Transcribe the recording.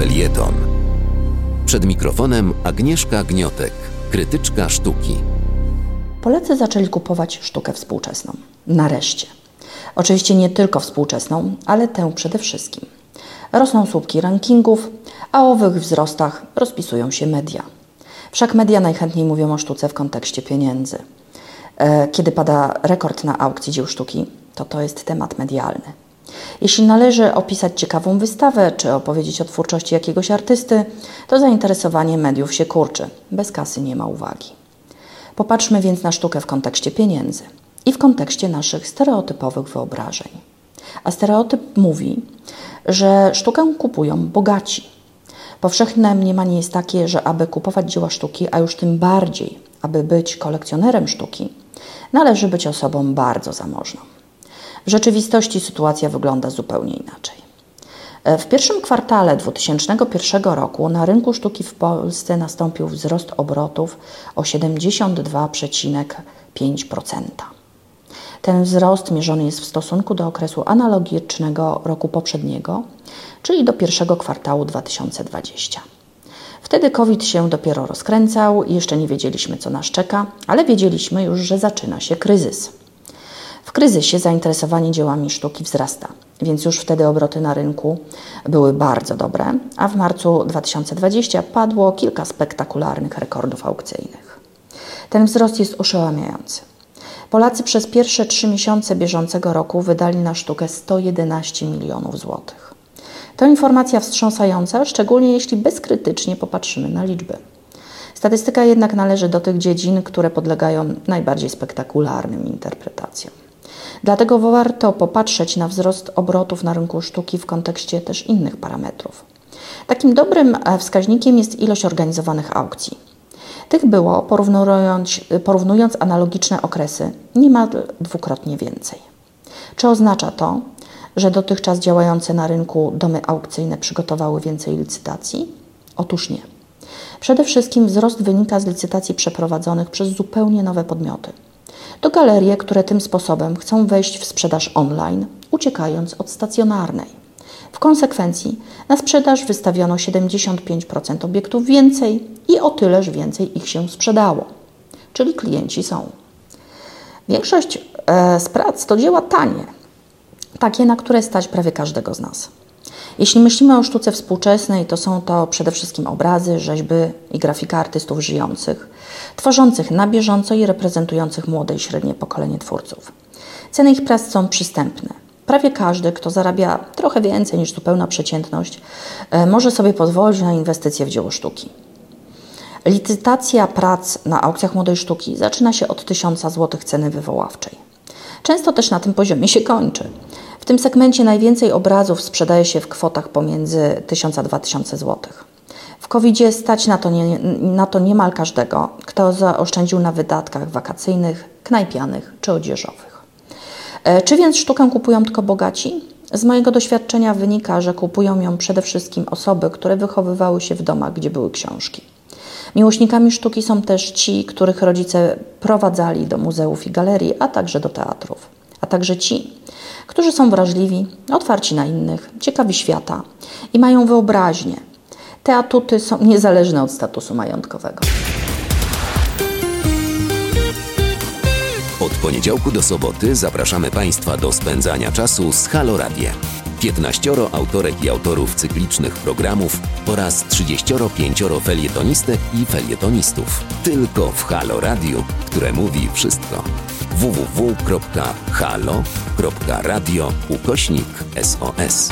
Felieton. Przed mikrofonem Agnieszka Gniotek, krytyczka sztuki. Polacy zaczęli kupować sztukę współczesną. Nareszcie. Oczywiście nie tylko współczesną, ale tę przede wszystkim. Rosną słupki rankingów, a o owych wzrostach rozpisują się media. Wszak media najchętniej mówią o sztuce w kontekście pieniędzy. E, kiedy pada rekord na aukcji dzieł sztuki, to to jest temat medialny. Jeśli należy opisać ciekawą wystawę czy opowiedzieć o twórczości jakiegoś artysty, to zainteresowanie mediów się kurczy. Bez kasy nie ma uwagi. Popatrzmy więc na sztukę w kontekście pieniędzy i w kontekście naszych stereotypowych wyobrażeń. A stereotyp mówi, że sztukę kupują bogaci. Powszechne mniemanie jest takie, że aby kupować dzieła sztuki, a już tym bardziej, aby być kolekcjonerem sztuki, należy być osobą bardzo zamożną. W rzeczywistości sytuacja wygląda zupełnie inaczej. W pierwszym kwartale 2001 roku na rynku sztuki w Polsce nastąpił wzrost obrotów o 72,5%. Ten wzrost mierzony jest w stosunku do okresu analogicznego roku poprzedniego, czyli do pierwszego kwartału 2020. Wtedy COVID się dopiero rozkręcał i jeszcze nie wiedzieliśmy, co nas czeka, ale wiedzieliśmy już, że zaczyna się kryzys. W kryzysie zainteresowanie dziełami sztuki wzrasta, więc już wtedy obroty na rynku były bardzo dobre, a w marcu 2020 padło kilka spektakularnych rekordów aukcyjnych. Ten wzrost jest oszałamiający. Polacy przez pierwsze trzy miesiące bieżącego roku wydali na sztukę 111 milionów złotych. To informacja wstrząsająca, szczególnie jeśli bezkrytycznie popatrzymy na liczby. Statystyka jednak należy do tych dziedzin, które podlegają najbardziej spektakularnym interpretacjom. Dlatego warto popatrzeć na wzrost obrotów na rynku sztuki w kontekście też innych parametrów. Takim dobrym e, wskaźnikiem jest ilość organizowanych aukcji. Tych było, porównując, porównując analogiczne okresy, niemal dwukrotnie więcej. Czy oznacza to, że dotychczas działające na rynku domy aukcyjne przygotowały więcej licytacji? Otóż nie. Przede wszystkim wzrost wynika z licytacji przeprowadzonych przez zupełnie nowe podmioty. To galerie, które tym sposobem chcą wejść w sprzedaż online, uciekając od stacjonarnej. W konsekwencji na sprzedaż wystawiono 75% obiektów więcej i o tyleż więcej ich się sprzedało, czyli klienci są. Większość e, z prac to dzieła tanie, takie, na które stać prawie każdego z nas. Jeśli myślimy o sztuce współczesnej, to są to przede wszystkim obrazy, rzeźby i grafika artystów żyjących, tworzących na bieżąco i reprezentujących młode i średnie pokolenie twórców. Ceny ich prac są przystępne. Prawie każdy, kto zarabia trochę więcej niż zupełna przeciętność, e, może sobie pozwolić na inwestycje w dzieło sztuki. Licytacja prac na aukcjach młodej sztuki zaczyna się od 1000 zł ceny wywoławczej. Często też na tym poziomie się kończy. W tym segmencie najwięcej obrazów sprzedaje się w kwotach pomiędzy 1000 a 2000 zł. W covid stać na to, nie, na to niemal każdego, kto zaoszczędził na wydatkach wakacyjnych, knajpianych czy odzieżowych. E, czy więc sztukę kupują tylko bogaci? Z mojego doświadczenia wynika, że kupują ją przede wszystkim osoby, które wychowywały się w domach, gdzie były książki. Miłośnikami sztuki są też ci, których rodzice prowadzali do muzeów i galerii, a także do teatrów, a także ci, którzy są wrażliwi, otwarci na innych, ciekawi świata i mają wyobraźnię. Te atuty są niezależne od statusu majątkowego. Od poniedziałku do soboty zapraszamy Państwa do spędzania czasu z Halo Radio. 15 autorek i autorów cyklicznych programów oraz 35 felietonistek i felietonistów. Tylko w Halo Radio, które mówi wszystko. www.halo.radio ukośnik SOS.